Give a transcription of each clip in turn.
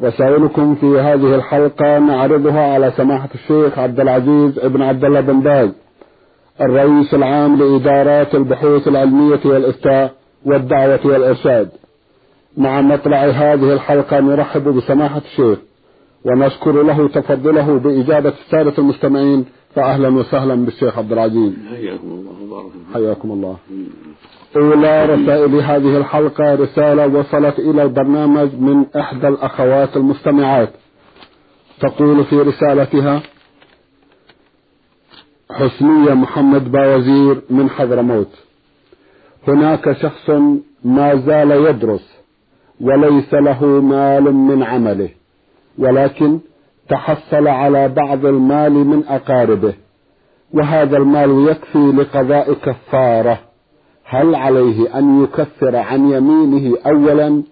رسائلكم في هذه الحلقة نعرضها على سماحة الشيخ عبد العزيز ابن عبد الله بن باز الرئيس العام لإدارات البحوث العلمية والإفتاء والدعوة والإرشاد. مع مطلع هذه الحلقة نرحب بسماحة الشيخ ونشكر له تفضله بإجابة السادة المستمعين فأهلا وسهلا بالشيخ عبد العزيز. حياكم الله حياكم الله. أولى رسائل هذه الحلقة رسالة وصلت إلى البرنامج من إحدى الأخوات المستمعات. تقول في رسالتها حسنية محمد باوزير من حضرموت. هناك شخص ما زال يدرس وليس له مال من عمله ولكن تحصل على بعض المال من أقاربه وهذا المال يكفي لقضاء كفارة. هل عليه أن يكفر عن يمينه أولا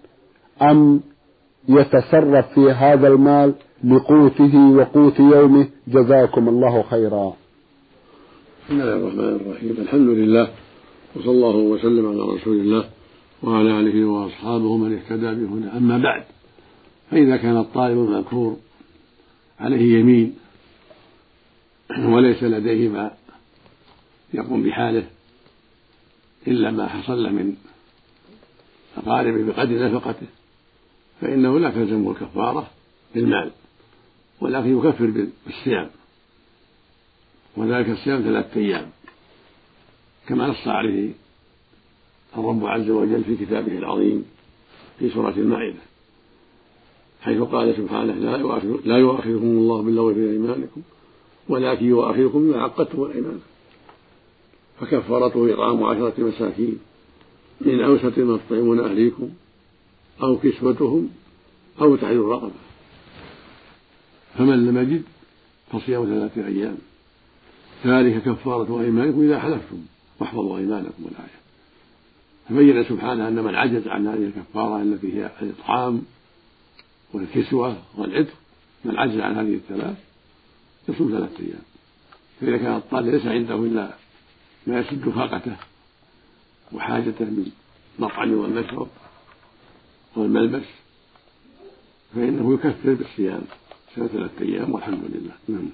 أم يتصرف في هذا المال لقوته وقوت يومه؟ جزاكم الله خيرا. بسم الله الرحمن الرحيم. الحمد لله وصلى الله وسلم على رسول الله وعلى آله وأصحابه من اهتدى بهنا أما بعد فإذا كان الطالب المذكور عليه يمين وليس لديه ما يقوم بحاله إلا ما حصل من أقاربه بقدر نفقته فإنه لا تلزمه الكفارة بالمال ولكن يكفر بالصيام وذلك الصيام ثلاثة أيام كما نص عليه الرب عز وجل في كتابه العظيم في سورة المائدة حيث قال سبحانه لا يؤاخذكم الله باللغو في أيمانكم ولكن يؤاخذكم بما عقدتم الأيمان فكفارته إطعام عشرة مساكين. من أوسط ما تطعمون أهليكم أو كسوتهم أو تحرير رقبة فمن لم يجد فصيام ثلاثة أيام. ذلك كفارة أيمانكم إذا حلفتم. واحفظوا أيمانكم الآية. فبين سبحانه أن من عجز عن هذه الكفارة التي هي الإطعام والكسوة والعتق من عجز عن هذه الثلاث يصوم ثلاثة أيام. فإذا كان الطالب ليس عنده إلا ما يسد فاقته وحاجته من مطعم والمشرب والملبس فإنه يكفر بالصيام ثلاثة أيام والحمد لله. نعم.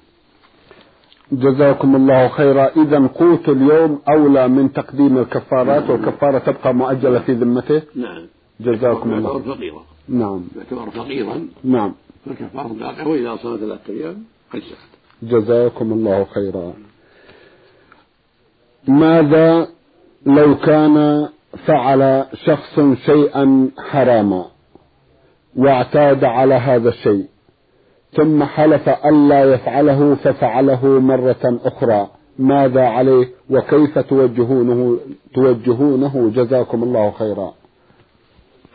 جزاكم الله خيرا. إذا قوت اليوم أولى من تقديم الكفارات والكفارة تبقى مؤجلة في ذمته؟ نعم. جزاكم الله. يعتبر فقيرا. نعم. يعتبر فقيرا. نعم. فالكفارة باقية وإذا صام ثلاثة أيام أجزأت جزاكم الله خيرا. ماذا لو كان فعل شخص شيئا حراما واعتاد على هذا الشيء ثم حلف ألا يفعله ففعله مرة أخرى ماذا عليه؟ وكيف توجهونه؟ توجهونه؟ جزاكم الله خيرا.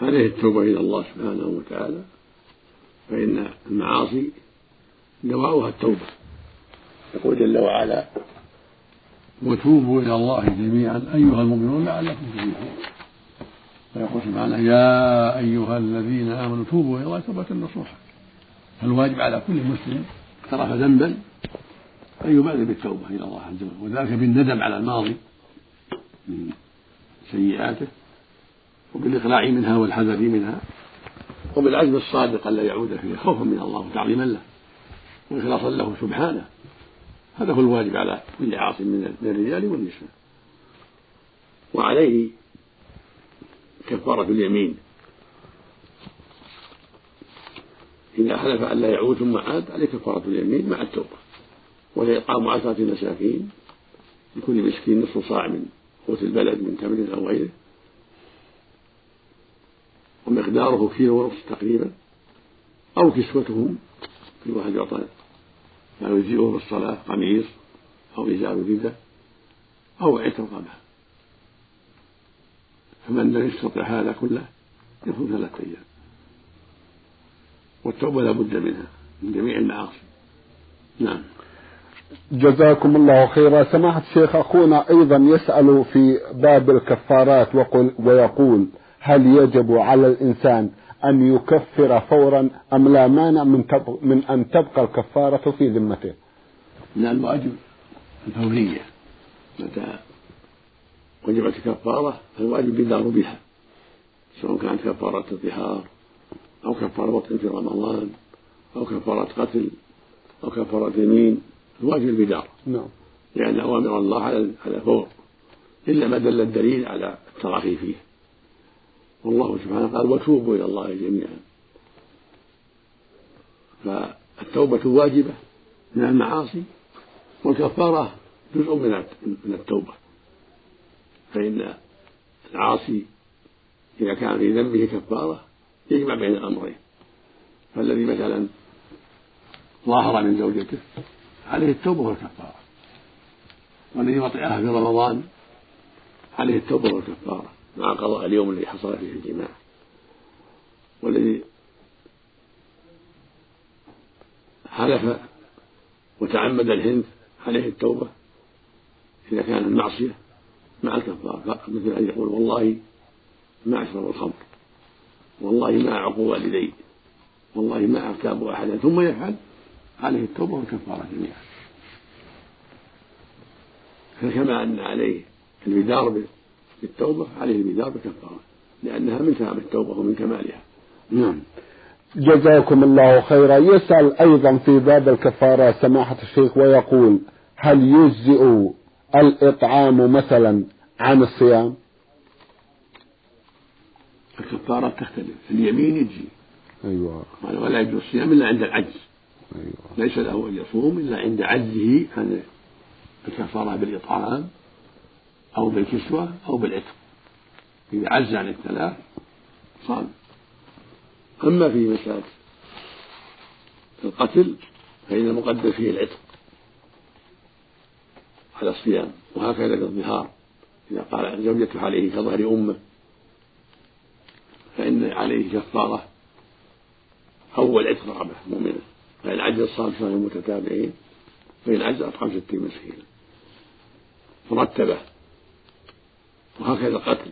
عليه التوبة إلى الله سبحانه وتعالى فإن المعاصي دواؤها التوبة. يقول جل وعلا وتوبوا إلى الله جميعا. أيها المؤمنون لعلكم تفلحون. ويقول سبحانه يا أيها الذين آمنوا توبوا إلى الله توبة نصوحا. فالواجب على كل مسلم اقترف ذنبا أن يبادر بالتوبة إلى الله عز وجل وذلك بالندم على الماضي من سيئاته وبالإقلاع منها والحذر منها وبالعزم الصادق ألا يعود فيها خوفا من الله وتعظيما له وإخلاصا له سبحانه. هذا هو الواجب على كل عاص من الرجال والنساء. وعليه كفارة اليمين. إذا حلف أن لا يعود ثم عاد عليه كفارة اليمين مع التوبة. وهي إطعام عشرة مساكين لكل مسكين نصف صاع من قوت البلد من تمر أو غيره. ومقداره كيلو ونصف تقريبا أو كسوتهم كل واحد يعطى يجزئه في الصلاة قميص أو إزار ردة أو عتق رقبة فمن لم يستطع هذا كله يصوم ثلاثة أيام. والتوبة لا بد منها من جميع المعاصي. نعم. جزاكم الله خيرا. سماحة الشيخ أخونا أيضا يسأل في باب الكفارات وقل ويقول هل يجب على الإنسان أن يكفر فورا أم لا مانع من, من أن تبقى الكفارة في ذمته؟ لا الواجب الفورية. متى وجبت الكفارة فالواجب الدار بها سواء كانت كفارة الظهار أو كفارة وطن في رمضان أو كفارة قتل أو كفارة يمين الواجب البدار. نعم. لأن أوامر الله على على فور إلا ما دل الدليل على التراخي فيه. والله سبحانه قال وتوبوا إلى الله جميعا. فالتوبة واجبة من المعاصي والكفارة جزء من من التوبة. فإن العاصي إذا كان في ذنبه كفارة يجمع بين الأمرين. فالذي مثلا ظاهر من زوجته عليه التوبة والكفارة والذي وطئها في رمضان عليه التوبة والكفارة. مع قضاء اليوم الذي حصل فيه الجماع والذي حلف وتعمد الهند عليه التوبة إذا كان المعصية مع الكفارة مثل أن يقول والله ما أشرب الخمر والله ما أعق والدي والله ما أغتاب أحدا. ثم يفعل عليه التوبة والكفارة جميعا. فكما أن عليه البدار بالتوبة عليه البدار بالكفارة لأنها من تمام التوبة ومن كمالها. نعم. جزاكم الله خيرا. يسأل أيضا في باب الكفارة سماحة الشيخ ويقول هل يجزئ الإطعام مثلا عن الصيام؟ الكفارة تختلف. اليمين يجزي. أيوة. ولا يجوز الصيام إلا عند العجز. أيوة. ليس له أن يصوم إلا عند عجزه عن الكفارة بالإطعام. أو بالكسوة أو بالعتق. إذا عز عن الثلاث صام أما في مسألة القتل فإن المقدر فيه العتق على الصيام وهكذا في الظهار. إذا قال زوجته عليه كظهر أمه فإن عليه كفارة أول عتق رقبة مؤمنة. فإن عجز الصام شهرين متتابعين فإن عجز أطعم ستين مسكينا. مرتبة. وهكذا القتل.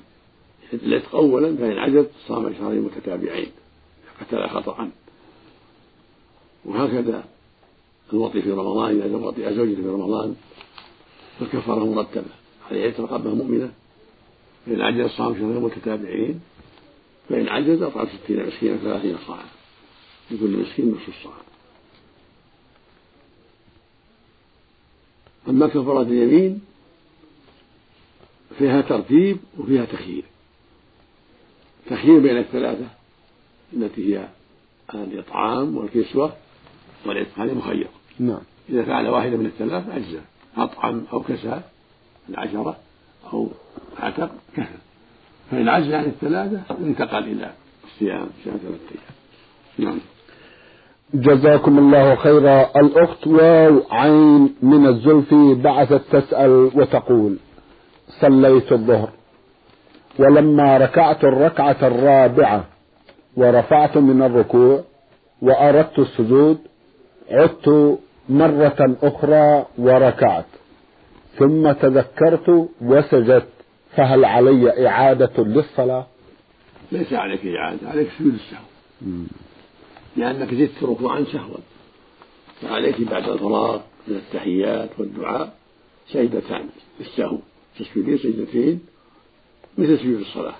العتق أولا فإن عجز صام شهرين متتابعين. قتل خطأ وهكذا الوطي في رمضان إذا وطئ زوجته في رمضان فالكفارة مرتبة. عليه عتق رقبة مؤمنة؟ فإن عجز صام شهرين متتابعين. فإن عجز أطعم ستين مسكينا ثلاثين صاعا. لكل مسكين نصف الصاع أما كفارة اليمين فيها ترتيب وفيها تخيير. تخيير بين الثلاثة التي هي الإطعام والكسوة والعتق هذه مخير نعم. إذا فعل واحدة من الثلاث أجزاء أطعم أو كسى العشرة أو عتق كفى فإن عجز عن الثلاثة انتقل إلى الصيام صيام ثلاثة أيام. نعم. جزاكم الله خيرا. الأخت واو عين من الزلفي بعثت تسأل وتقول. صليت الظهر. ولما ركعت الركعة الرابعة ورفعت من الركوع وأردت السجود عدت مرة أخرى وركعت. ثم تذكرت وسجدت. فهل علي إعادة للصلاة؟ ليس عليك إعادة عليك سجود السهو. لأنك زدت ركوعا سهوا. فعليك بعد الفراغ من التحيات والدعاء سجدتان للسهو تسجدين سجدتين مثل سجود الصلاة.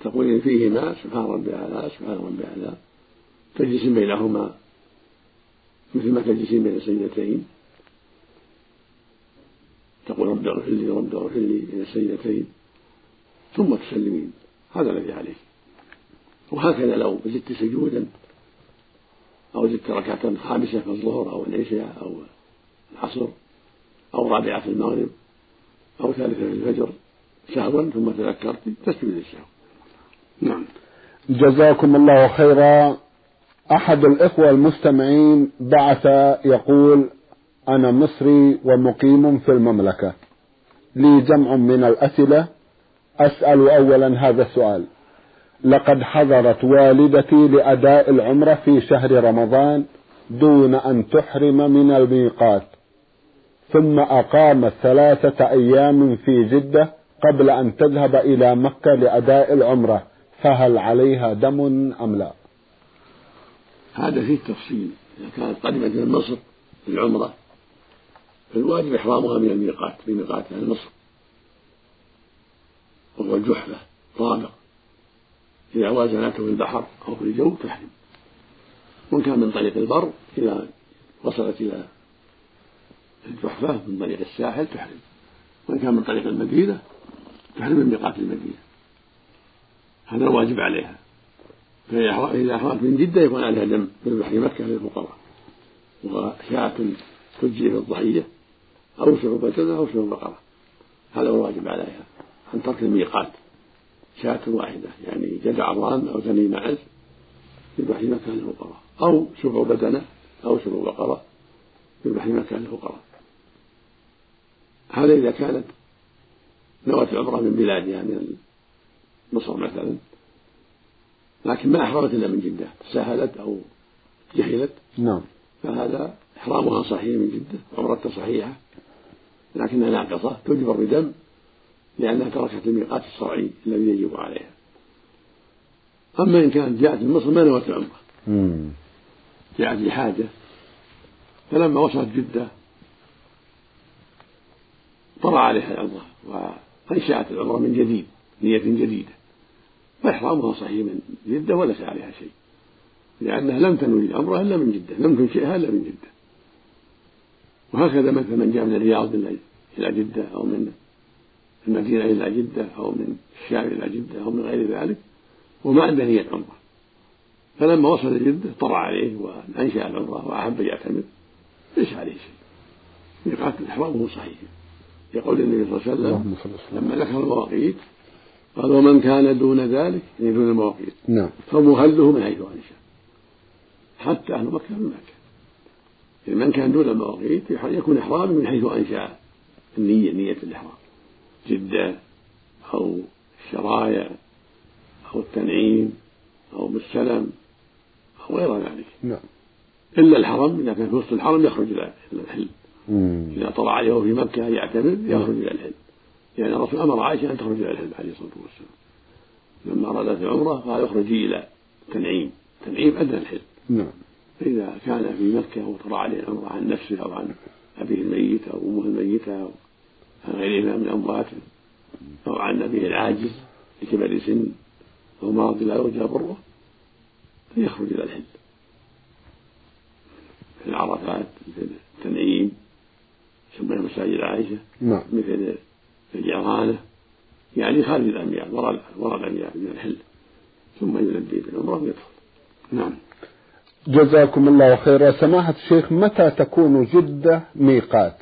تقولين فيهما سبحان ربي أعلى سبحان ربي أعلى. تجلسين بينهما مثل ما تجلسين بين السجدتين تقول رب اغفر لي رب اغفر لي بين السجدتين ثم تسلمين. هذا الذي عليك. وهكذا لو زدت سجودا أو زدت ركعة خامسة في الظهر أو العشاء أو العصر أو رابعة في المغرب أو ثالثة في الفجر سهوا ثم تذكرت تسجد للسهو نعم. جزاكم الله خيرا. أحد الإخوة المستمعين بعث يقول أنا مصري ومقيم في المملكة. لي جمع من الأسئلة. أسأل أولا هذا السؤال. لقد حضرت والدتي لأداء العمرة في شهر رمضان دون أن تحرم من الميقات. ثم أقامت ثلاثة أيام في جدة قبل أن تذهب إلى مكة لأداء العمرة فهل عليها دم أم لا؟ هذا فيه تفصيل. إذا كانت قدمت من مصر للعمرة فالواجب إحرامها من الميقات بميقات أهل مصر. وهو الجحفة طابق. إذا وازنته في البحر أو في الجو تحرم. وإن كان من طريق البر إذا وصلت إلى الجحفة من طريق الساحل تحرم. وإن كان من طريق المدينة تحرم من ميقات المدينة. هذا الواجب عليها. فإذا أحرمت من جدة يكون عليها دم من بحر مكة للفقراء. وشاة تجزي في الضحية أو شعب بدنة أو شعب بقرة هذا هو الواجب عليها. عن ترك الميقات. شاة واحدة. يعني جدع عران أو ثني معز يذبح مكان الفقراء أو شبع بدنة أو شبع بقرة يذبح مكان الفقراء هذا إذا كانت نوت العمرة من بلادها من مصر مثلا. لكن ما أحرمت إلا من جدة. تساهلت أو جهلت. نعم. فهذا إحرامها صحيح من جدة. عمرتها صحيحة. لكنها ناقصة. تجبر بدم لأنها تركت الميقات الشرعي الذي يجب عليها. أما إن كانت جاءت من مصر ما نوت العمرة. جاءت لحاجة فلما وصلت جدة طرأ عليها العمرة وأنشأت العمرة من جديد نية جديدة. فإحرامها صحيح من جدة وليس عليها شيء. لأنها لم تنوي العمرة إلا من جدة لم تنشئها إلا من جدة. وهكذا مثل من جاء من الرياض إلى جدة أو من المدينة إلى جدة أو من الشام إلى جدة أو من غير ذلك وما عنده نية عمرة فلما وصل جدة طرأ عليه وأنشأ العمرة وأحب يعتمر ليس عليه شيء. ميقات الإحرام هو صحيح يقول النبي صلى الله عليه وسلم لما ذكر المواقيت قال ومن كان دون ذلك يعني دون المواقيت. نعم. فمهله من حيث أنشأ حتى أهل مكة من مكة يعني من كان دون المواقيت يكون إحرامه من حيث أنشأ النية نية الإحرام. جدة أو الشرايع أو التنعيم أو بالسلم أو غير ذلك. نعم. إلا الحرم إذا كان في وسط الحرم يخرج إلى الحل. إذا طلع عليه في مكة يعتمر يخرج إلى الحل لأن الرسول أمر عائشة أن تخرج إلى الحل عليه الصلاة والسلام. لما أرادت العمرة قال اخرجي إلى تنعيم. تنعيم أدنى الحل نعم. فإذا كان في مكة وطلع عليه العمرة عن نفسه أو عن أبيه الميت أو أمه الميتة أو عن غيرهما من أمواته أو عن أبيه العاجز لكبر سن أو مرض لا يرجى بره فيخرج إلى الحل مثل العرفات مثل التنعيم. يسمونها مساجد عائشة نعم. مثل الجعرانة يعني خارج الأميال وراء وراء الأميال من الحل ثم يلبي بالعمرة ويدخل. نعم. جزاكم الله خيرا. سماحة الشيخ متى تكون جدة ميقات؟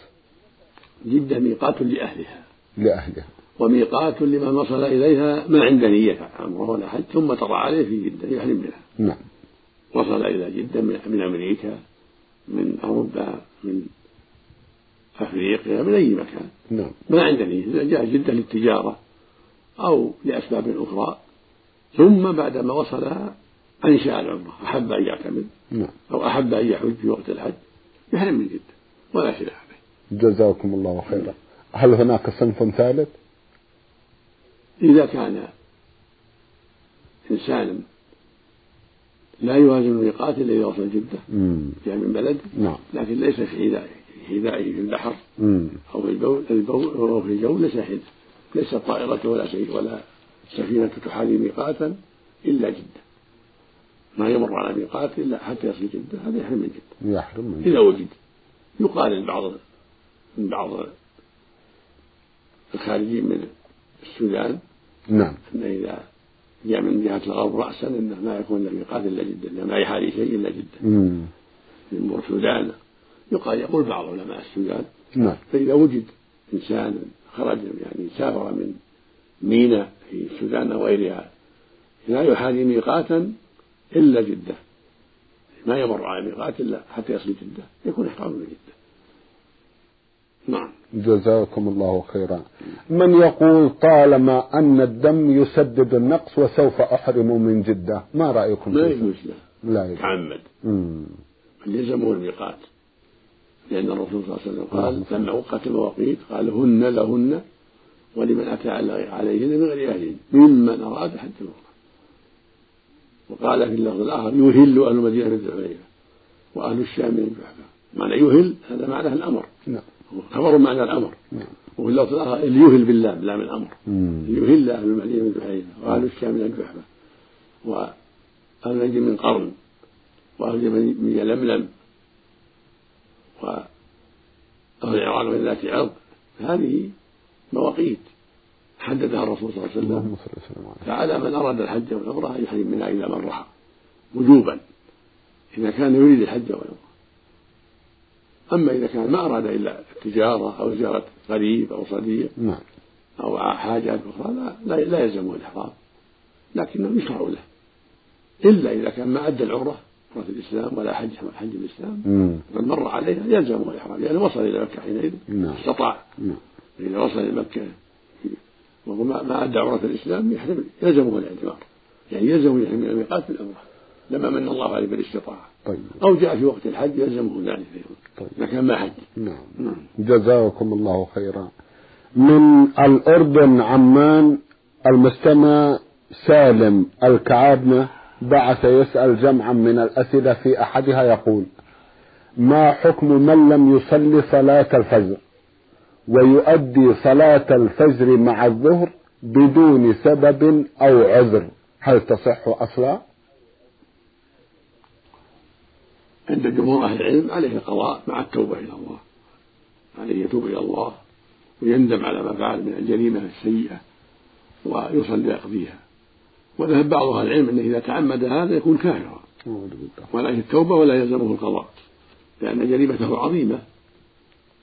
جدة ميقات لأهلها. لأهلها. وميقات لمن وصل إليها ما عنده نية عمره ولا حج ثم طرأ عليه في جدة يحرم منها. نعم. وصل إلى جدة من أمريكا من أوروبا من أفريقيا من أي مكان. نعم. ما إذا جاء جدة للتجارة أو لأسباب أخرى ثم بعدما وصل أنشأ العمرة أحب أن يعتمد نعم. أو أحب أن يحج في وقت الحج يحرم من جدة ولا شيء عليه. جزاكم الله خيرا. هل هناك صنف ثالث؟ إذا كان إنسان لا يوازن الميقات إلا إذا وصل جدة جاء من بلد نعم. لكن ليس في حذائه. حذائه في البحر. أو في البول البول أو في الجو ليس حذاء ليست طائرة ولا شيء ولا سفينة تحاذي ميقاتا إلا جدة ما يمر على ميقات إلا حتى يصل جدة هذا يحرم من جدة يحرم من إذا وجد. يقال لبعض من بعض الخارجين من السودان نعم. أن إذا جاء من جهة الغرب رأسا أنه ما يكون ميقات إلا جدة أنه ما يحالي شيء إلا جدة. من السودان يقال يقول بعض علماء السودان نعم. فإذا وجد إنسان خرج يعني سافر من ميناء في السودان أو غيرها لا يحاذي ميقاتا إلا جدة. ما يمر على ميقات إلا حتى يصل جدة يكون إحرامه من جدة. نعم. جزاكم الله خيرا. من يقول طالما أن الدم يسدد النقص وسوف أحرم من جدة ما رأيكم؟ ما يجوز له. لا يجوز. تعمد مم. يلزمه الميقات. لأن الرسول صلى الله عليه وسلم قال لما وقت المواقيت قال هن لهن ولمن أتى عليهن من غير أهلهن ممن أراد حج العمرة وقال في اللفظ الآخر يهل أهل المدينة من الحليفة وأهل الشام من الجحفة معنى يهل هذا معناه الأمر. نعم. خبر معنى الأمر. نعم. وفي اللفظ الآخر ليهل بالله بلام الأمر. مم. ليهل أهل المدينة من الحليفة وأهل الشام من الجحفة وأهل نجد من قرن وأهل من يلملم. وأهل العراق من ذات عرض هذه مواقيت حددها الرسول صلى الله عليه وسلم. فعلى من أراد الحج والعمرة أن يحرم منها إذا من رحى وجوبا إذا كان يريد الحج والعمرة. أما إذا كان ما أراد إلا التجارة أو زيارة قريب أو صديق نعم. أو حاجات أخرى لا, لا, لا يلزمه الإحرام. لكنه يشرع له. إلا إذا كان ما أدى العمرة عمرة الإسلام ولا حج حج الإسلام. قد مر عليها يلزمه الإحرام لأنه وصل إلى مكة حينئذ. نعم. استطاع. نعم. إذا وصل إلى مكة وهو ما أدى عمرة الإسلام يحرم يلزمه الاعتمار يعني يلزمه يحرم من الميقات بالعمرة لما من الله عليه بالاستطاعة. طيب. أو جاء في وقت الحج يلزمه ذلك أيضا. طيب. كان ما حج. نعم. نعم. جزاكم الله خيرا. من الأردن عمان المستمع سالم الكعابنة. بعث يسأل جمعا من الأسئلة في أحدها يقول ما حكم من لم يصلي صلاة الفجر ويؤدي صلاة الفجر مع الظهر بدون سبب أو عذر هل تصح أصلا؟ عند جمهور أهل العلم عليه القضاء مع التوبة إلى الله عليه يتوب إلى الله ويندم على ما فعل من الجريمة السيئة ويصلي ويقضيها وذهب بعض أهل العلم أنه إذا تعمد هذا يكون كافرا. ولا التوبة ولا يلزمه القضاء. لأن جريمته عظيمة.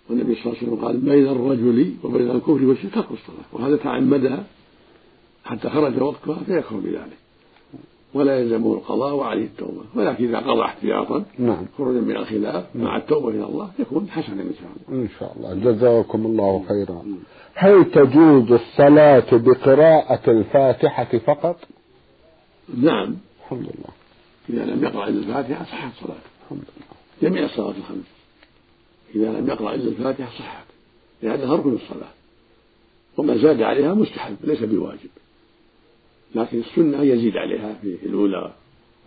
والنبي صلى الله عليه وسلم قال بين الرجل وبين الكفر والشرك ترك الصلاة. وهذا تعمدها حتى خرج وقتها فيكفر بذلك. ولا يلزمه القضاء وعليه التوبة. ولكن إذا قضى احتياطا نعم. خروجا من الخلاف مع التوبة إلى الله يكون حسنا إن شاء الله. إن شاء الله. جزاكم الله خيرا. هل تجوز الصلاة بقراءة الفاتحة فقط؟ نعم. الحمد لله. إذا لم يقرأ إلا الفاتحة صحت صلاته. الحمد لله. جميع الصلوات الخمس. إذا لم يقرأ إلا الفاتحة صحت. لأنها ركن الصلاة. وما زاد عليها مستحب ليس بواجب. لكن السنة يزيد عليها في الأولى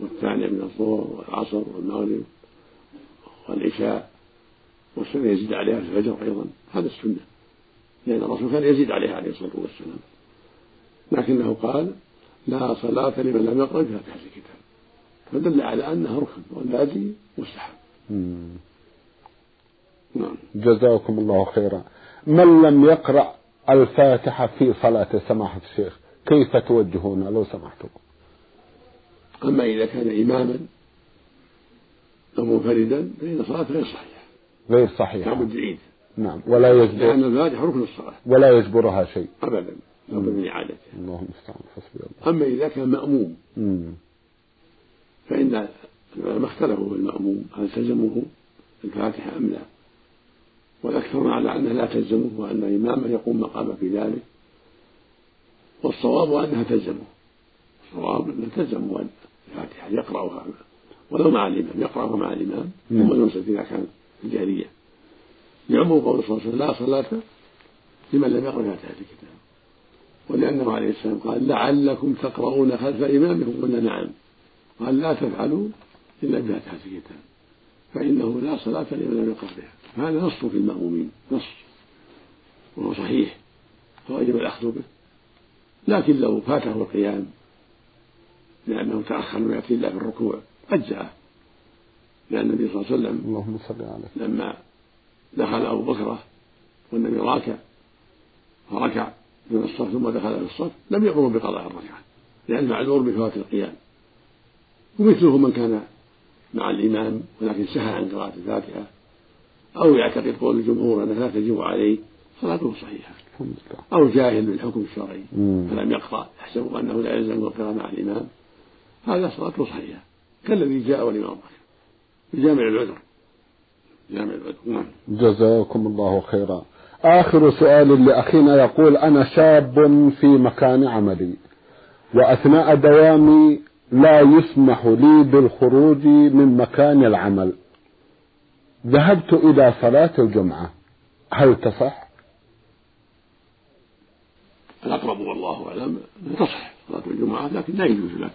والثانية من الظهر والعصر والمغرب والعشاء. والسنة يزيد عليها في الفجر أيضا. هذا السنة. لأن الرسول كان يزيد عليها عليه الصلاة والسلام. لكنه قال لا صلاة لمن لم يقرأ بفاتحة الكتاب. فدل على أنها ركن والباقي مستحب. نعم. جزاكم الله خيرا. من لم يقرأ الفاتحة في صلاة سماحة الشيخ كيف توجهون؟ لو سمحتم. أما إذا كان إماما أو منفردا فإن صلاته غير صحيحة. غير صحيحة. لابد يعيد نعم ولا لأن يجبر الفاتحة ركن الصلاة. ولا يجبرها شيء. أبدا. لابد من إعادته اللهم المستعان حسبي الله أما إذا كان مأموم. فإن العلماء اختلفوا في المأموم هل تلزمه الفاتحة أم لا؟ والأكثر على أنها لا تلزمه وأن إماما يقوم مقامه في ذلك. والصواب أنها تلزمه. الصواب أنها تلزمه الفاتحة يقرأها. ولو مع الإمام يقرأها مع الإمام نعم. ثم ينصت إذا كان في الجاهلية. لعموم قول صلى الله عليه وسلم لا صلاة لمن لم يقرأ فاتحة الكتاب. ولأنه عليه السلام قال لعلكم تقرؤون خلف إمامكم. قلنا نعم. قال لا تفعلوا إلا بفاتحة الكتاب فإنه لا صلاة لمن لم يقرأ بها. هذا نص في المأمومين. نص. وهو صحيح. فوجب الأخذ به. لكن لو فاته القيام لأنه تأخر من يأتي الله في الركوع أجزأه لأن النبي صلى الله عليه وسلم اللهم صل عليه لما دخل أبو بكرة والنبي راكع فركع. من الصف ثم دخل في الصف لم يأمروا بقضاء الركعة لأن معذور بفوات القيام. ومثله من كان مع الإمام ولكن سهى عن قراءة الفاتحة أو يعتقد قول الجمهور أنها لا تجب عليه صلاته صحيحة. أو جاهل بالحكم الشرعي. فلم يقرأ يحسب أنه لا يلزم القراءة مع الإمام. هذا صلاته صحيحة. كالذي جاء والإمام ركع بجامع العذر. جامع العدو نعم. جزاكم الله خيرا. آخر سؤال لأخينا يقول أنا شاب في مكان عملي وأثناء دوامي لا يسمح لي بالخروج من مكان العمل. ذهبت إلى صلاة الجمعة هل تصح؟ الأقرب والله أعلم تصح صلاة الجمعة لكن لا يجوز لك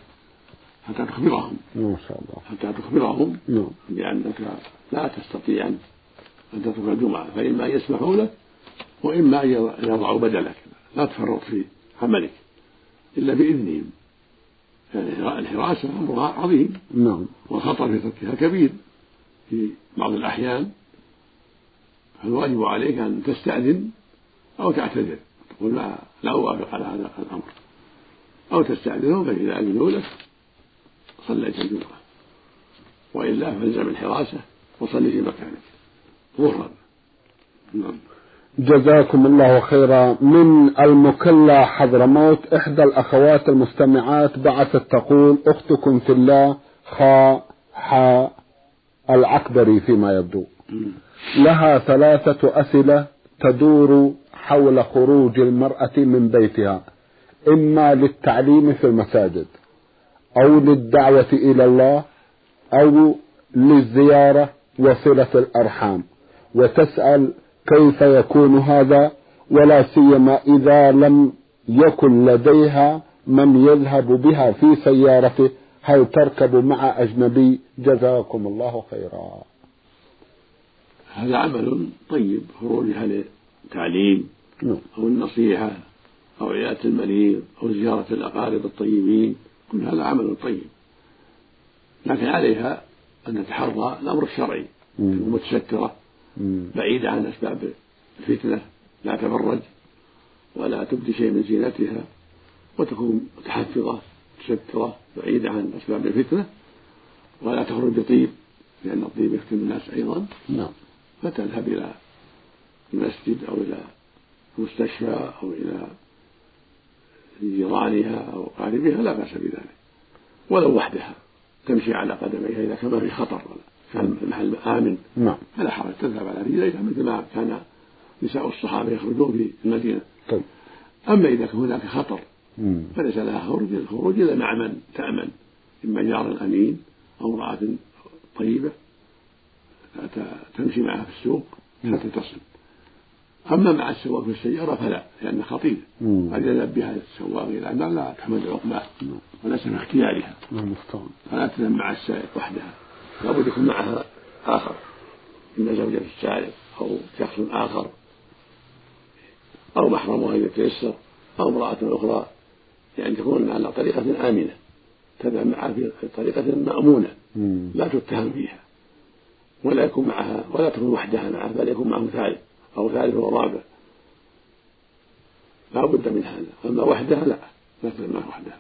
حتى تخبرهم. ما شاء الله. حتى تخبرهم نعم. بأنك لا تستطيع أن تترك الجمعة فإما يسمحوا لك وإما أن يضعوا بدلك. لا تفرط في عملك إلا بإذنهم يعني الحراسة أمرها عظيم. نعم. والخطر في تركها كبير. في بعض الأحيان فالواجب عليك أن تستأذن أو تعتذر. تقول لا لا أوافق على هذا الأمر. أو تستأذنهم فإذا أذنوا لك صليت الجمعة. وإلا فالزم الحراسة وصلي في مكانك. ظهرا. نعم. جزاكم الله خيرا. من المكلا حضرموت إحدى الأخوات المستمعات بعثت تقول أختكم في الله خاء حاء العكبري فيما يبدو. لها ثلاثة أسئلة تدور حول خروج المرأة من بيتها إما للتعليم في المساجد أو للدعوة إلى الله أو للزيارة وصلة الأرحام. وتسأل كيف يكون هذا؟ ولا سيما إذا لم يكن لديها من يذهب بها في سيارته. هل تركب مع أجنبي؟ جزاكم الله خيرا. هذا عمل طيب خروجها للتعليم نعم. أو النصيحة أو عيادة المريض أو زيارة الأقارب الطيبين. كل هذا عمل طيب. لكن عليها أن تتحرى الأمر الشرعي المتسترة. بعيدة عن أسباب الفتنة لا تبرج ولا تبدي شيء من زينتها وتكون متحفظة متسترة بعيدة عن أسباب الفتنة ولا تخرج بطيب لأن الطيب يفتن الناس أيضا. نعم. فتذهب إلى المسجد أو إلى المستشفى أو إلى جيرانها أو قاربها لا بأس بذلك ولو وحدها تمشي على قدميها إذا كان في خطر كان المحل آمن نعم. فلا حرج تذهب على رجليها مثل ما كان نساء الصحابة يخرجون في المدينة. طيب. أما إذا كان هناك خطر. فليس لها خروج الخروج إلا مع من؟ تأمن. إما جار أمين أو امرأة طيبة تمشي معها في السوق حتى تصل. أما مع السواق في السيارة فلا لأنه خطير. قد يذهب بها السواق إلى أن لا تحمل عقباه وليس في اختيارها المستعان فلا تذهب مع السائق وحدها. لابد يكون معها آخر إما زوجة السائق أو شخص آخر. أو محرمها إذا تيسر أو امرأة أخرى. يعني تكون على طريقة آمنة تذهب معها في طريقة مأمونة لا تتهم فيها. ولا يكون معها ولا تكون وحدها معها بل يكون معه ثالث أو ثالث ورابع لا بد من هذا. أما وحدها لا لا تكون معها وحدها.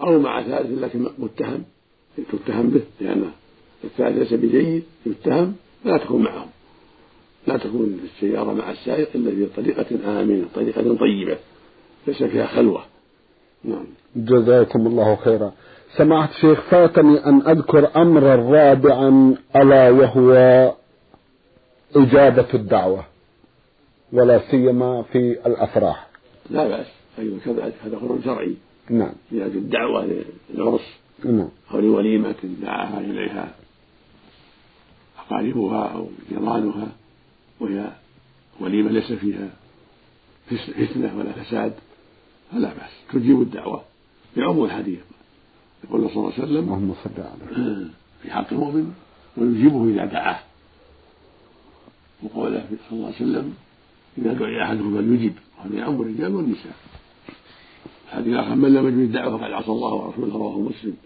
أو مع ثالث لكن متهم تتهم به لأن الثالث ليس بجيد يتهم فلا تكون معهم. لا تكون في السيارة مع السائق إلا في طريقة آمنة طريقة طيبة ليس فيها خلوة. نعم. جزاكم الله خيرا. سمعت شيخ فاتني أن أذكر أمرا رابعا ألا وهو إجابة الدعوة ولا سيما في الأفراح لا بأس. أيضا كذلك هذا خروج شرعي. نعم. إجابة الدعوة للعرس. نعم. أو لوليمة دعاها إليها. أقاربها أو جيرانها وهي وليمة ليس فيها فتنة ولا فساد فلا بأس. تجيب الدعوة بعموم الحديث. يقول صلى الله عليه وسلم اللهم صل على في حق المؤمن ويجيبه إذا دعاه. وقوله صلى الله عليه وسلم إذا دعي أحدهم فليجب. وهذا يعم الرجال والنساء. الحديث الآخر من لم يجب الدعوة فقد عصى الله ورسوله رواه مسلم.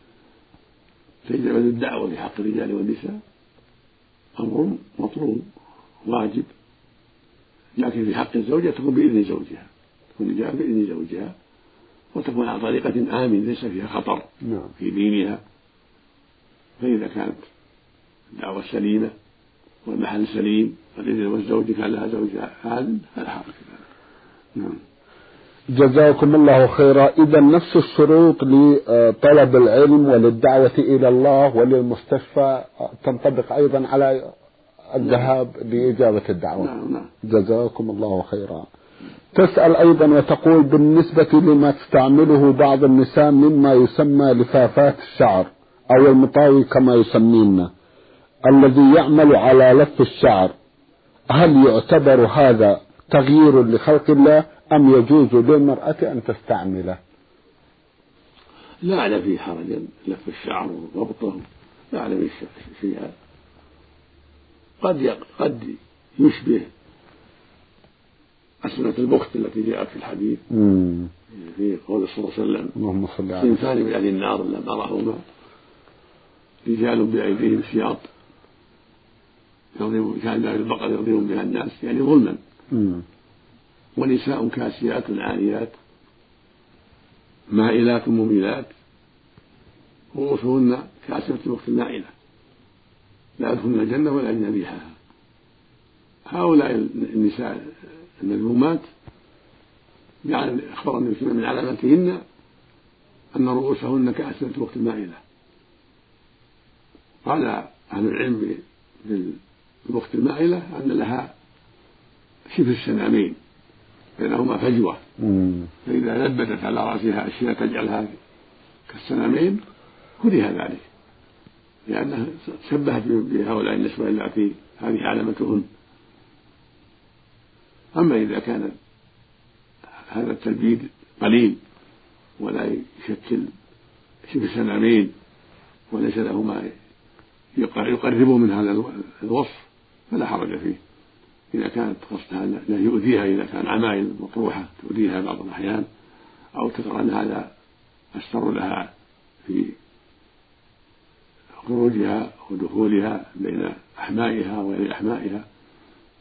فإجابة الدعوة في حق الرجال والنساء أمر مطلوب واجب. لكن في حق الزوجة تكون بإذن زوجها تكون الإجابة بإذن زوجها وتكون على طريقة آمن ليس فيها خطر نعم. في دينها. فإذا كانت الدعوة سليمة والمحل سليم والإذن والزوج كان لها زوج عالم فلا حرج نعم. جزاكم الله خيرا. إذا نفس الشروط لطلب العلم وللدعوة إلى الله وللمستشفى تنطبق أيضا على الذهاب لإجابة الدعوة. نعم نعم. جزاكم الله خيرا. تسأل أيضا وتقول بالنسبة لما تستعمله بعض النساء مما يسمى لفافات الشعر أو المطاوي كما يسمين الذي يعمل على لف الشعر. هل يعتبر هذا تغيير لخلق الله أم يجوز للمرأة أن تستعمله؟ لا أعلم فيه حرجا لف الشعر وربطه لا أعلم شيئا قد قد يشبه أسنة البخت التي جاءت في الحديث. مم. في قول صلى الله عليه وسلم اللهم صل على صنفان من أهل النار لم أرهما رجال بأيديهم سياط يضرب كان في البقر يضرب بها الناس يعني ظلما. ونساء كاسيات عاريات مائلات مميلات رؤوسهن كاسرة الوقت المائلة لا يدخلن الجنة ولا يجدن ريحها هؤلاء النساء المذمومات يعني أخبر النبي من علاماتهن أن رؤوسهن كأسنة الوقت المائلة قال أهل العلم بالوقت المائلة أن لها شبه السنامين بينهما فجوة. فإذا لبدت على رأسها أشياء تجعلها كالسنامين كره ذلك. لأنها شبهت بهؤلاء النسوة اللاتي هذه علامتهن أما إذا كان هذا التلبيد قليل ولا يشكل شبه سنامين وليس له ما يقربه من هذا الوصف فلا حرج فيه. إذا كانت قصدها لا يؤذيها إذا كان عمايل مطروحة تؤذيها بعض الأحيان أو ترى أن هذا أستر لها في خروجها ودخولها بين أحمائها وغير أحمائها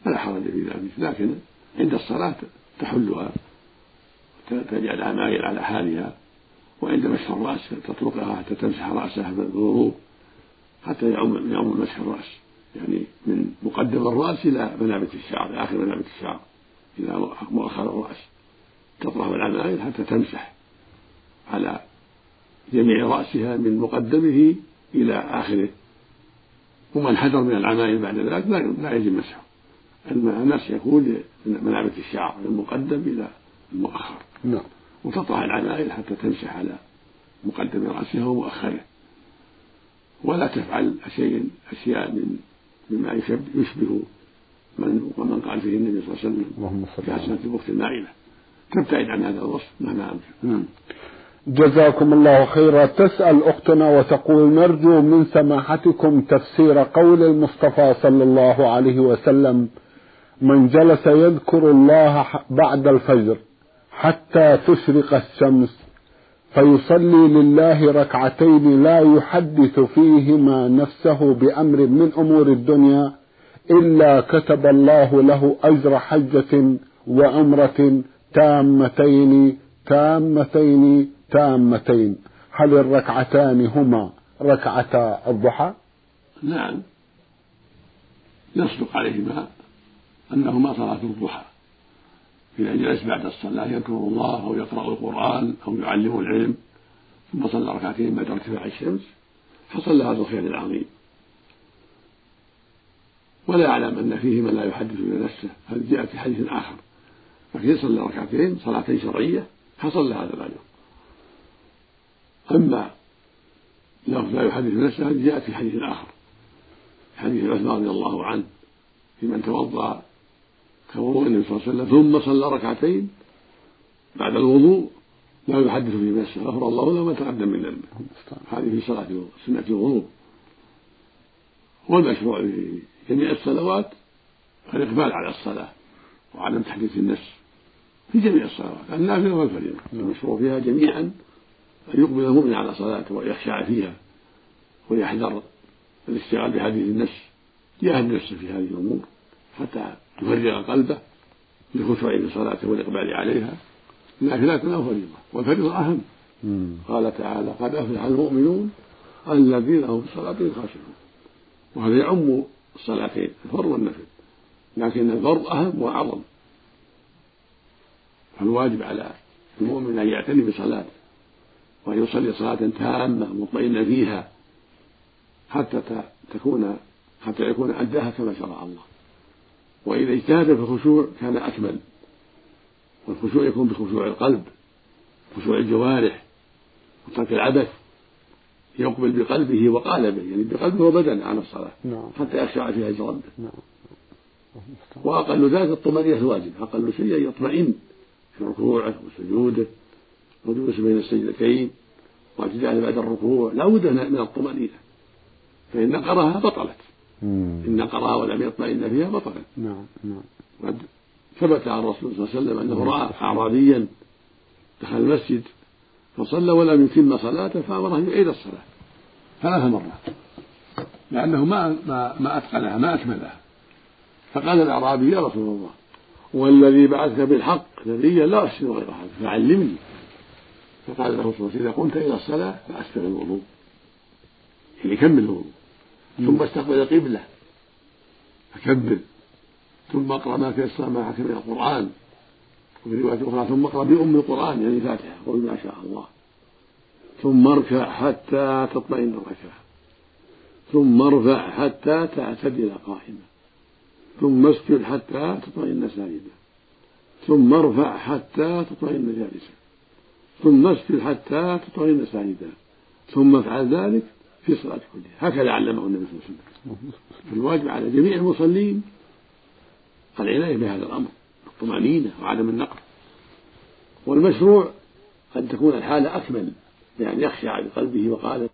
فلا حرج في ذلك. لكن عند الصلاة تحلها تجعل العمايل على حالها وعند مسح الرأس تطرقها حتى تمسح رأسها بالوضوء حتى يعم يعم مسح الرأس. يعني من مقدم الرأس إلى منابت الشعر آخر منابت الشعر إلى مؤخر الرأس. تطرح العمايل حتى تمسح على جميع رأسها من مقدمه إلى آخره. ومن حذر من العمايل بعد ذلك لا يجب مسحه. الناس يكون منابت الشعر من المقدم إلى المؤخر نعم. وتطرح العمائل حتى تمسح على مقدم رأسها ومؤخره. ولا تفعل شيء أشياء من مما يشبه من ومن قال فيه النبي صلى الله عليه وسلم اللهم صل في حسنة الوقت المائلة. تبتعد عن هذا الوصف. مهما أمكن نعم. جزاكم الله خيرا. تسأل أختنا وتقول نرجو من سماحتكم تفسير قول المصطفى صلى الله عليه وسلم من جلس يذكر الله بعد الفجر حتى تشرق الشمس فيصلي لله ركعتين لا يحدث فيهما نفسه بأمر من أمور الدنيا إلا كتب الله له أجر حجة وعمرة تامتين تامتين تامتين. هل الركعتان هما ركعتا الضحى؟ نعم. يصدق عليهما أنهما صلاة الضحى. إذا جلس بعد الصلاة يذكر الله أو يقرأ القرآن أو يعلم العلم ثم صلى ركعتين بعد ارتفاع الشمس حصل هذا الخير العظيم. ولا يعلم أن فيه من لا يحدث بنفسه هذا جاء في حديث آخر؟ لكن صلى ركعتين صلاتين شرعية حصل هذا الأجر أما لفظ لا يحدث بنفسه هذه جاءت في حديث آخر؟ حديث عثمان رضي الله عنه في من توضأ كوضوء النبي صلى الله عليه وسلم ثم صلى ركعتين بعد الوضوء لا يحدث في نفسه غفر الله له ما تقدم من ذنبه. هذه في صلاة سنة الوضوء والمشروع في جميع الصلوات الإقبال على الصلاة وعدم تحديث النفس في جميع الصلوات النافلة والفريضة. المشروع فيها جميعا أن يقبل المؤمن على صلاته ويخشع فيها ويحذر الاشتغال بحديث النفس يهد نفسه في هذه الأمور. حتى تفرغ قلبه للخشوع في صلاته والإقبال عليها؟ نافلة أو فريضة والفريضة أهم. قال تعالى قد أفلح المؤمنون الذين هم في صلاتهم خاشعون. وهذا يعم الصلاتين الفرض والنفل لكن الفرض أهم وأعظم. فالواجب على المؤمن أن يعتني بصلاته وأن يصلي صلاة تامة مطمئن فيها حتى تكون حتى يكون أداها كما شرع الله. وإذا اجتهد في الخشوع كان أكمل. والخشوع يكون بخشوع القلب خشوع الجوارح وترك العبث. يقبل بقلبه وقالبه يعني بقلبه وبدنه على الصلاة نعم. حتى يخشع فيها ربه نعم. وأقل ذلك الطمأنينة الواجب أقل شيء أن يطمئن في ركوعه وسجوده وجلوس بين السجدتين واعتداله بعد الركوع. لا بد من الطمأنينة فإن نقرها بطلت. إن نقرها ولم يطمئن فيها بطلت نعم نعم. قد ثبت عن الرسول صلى الله عليه وسلم أنه رأى أعرابيا دخل المسجد فصلى ولم يتم صلاته فأمره أن يعيد الصلاة ثلاث مرات. لأنه ما ما ما أتقنها ما أكملها. فقال الأعرابي يا رسول الله والذي بعثك بالحق نبيا لا أحسن غير هذا فعلمني. فقال له صلى الله عليه وسلم إذا قمت إلى الصلاة فأسبغ الوضوء يعني كمل الوضوء. ثم استقبل القبلة فكبر ثم أقرأ ما تيسر معك من القرآن وفي رواية أخرى ثم أقرأ بأم القرآن يعني الفاتحة قل ما شاء الله. ثم اركع حتى تطمئن الركعة ثم ارفع حتى تعتدل قائما. ثم اسجد حتى تطمئن ساجدا ثم ارفع حتى تطمئن جالسا. ثم اسجد حتى تطمئن ساجدا ثم افعل ذلك في الصلاة كلها هكذا علمه النبي صلى الله عليه وسلم. فالواجب على جميع المصلين العناية بهذا الأمر الطمأنينة وعدم النقر. والمشروع أن تكون الحالة أكمل يعني يخشع بقلبه وقالبه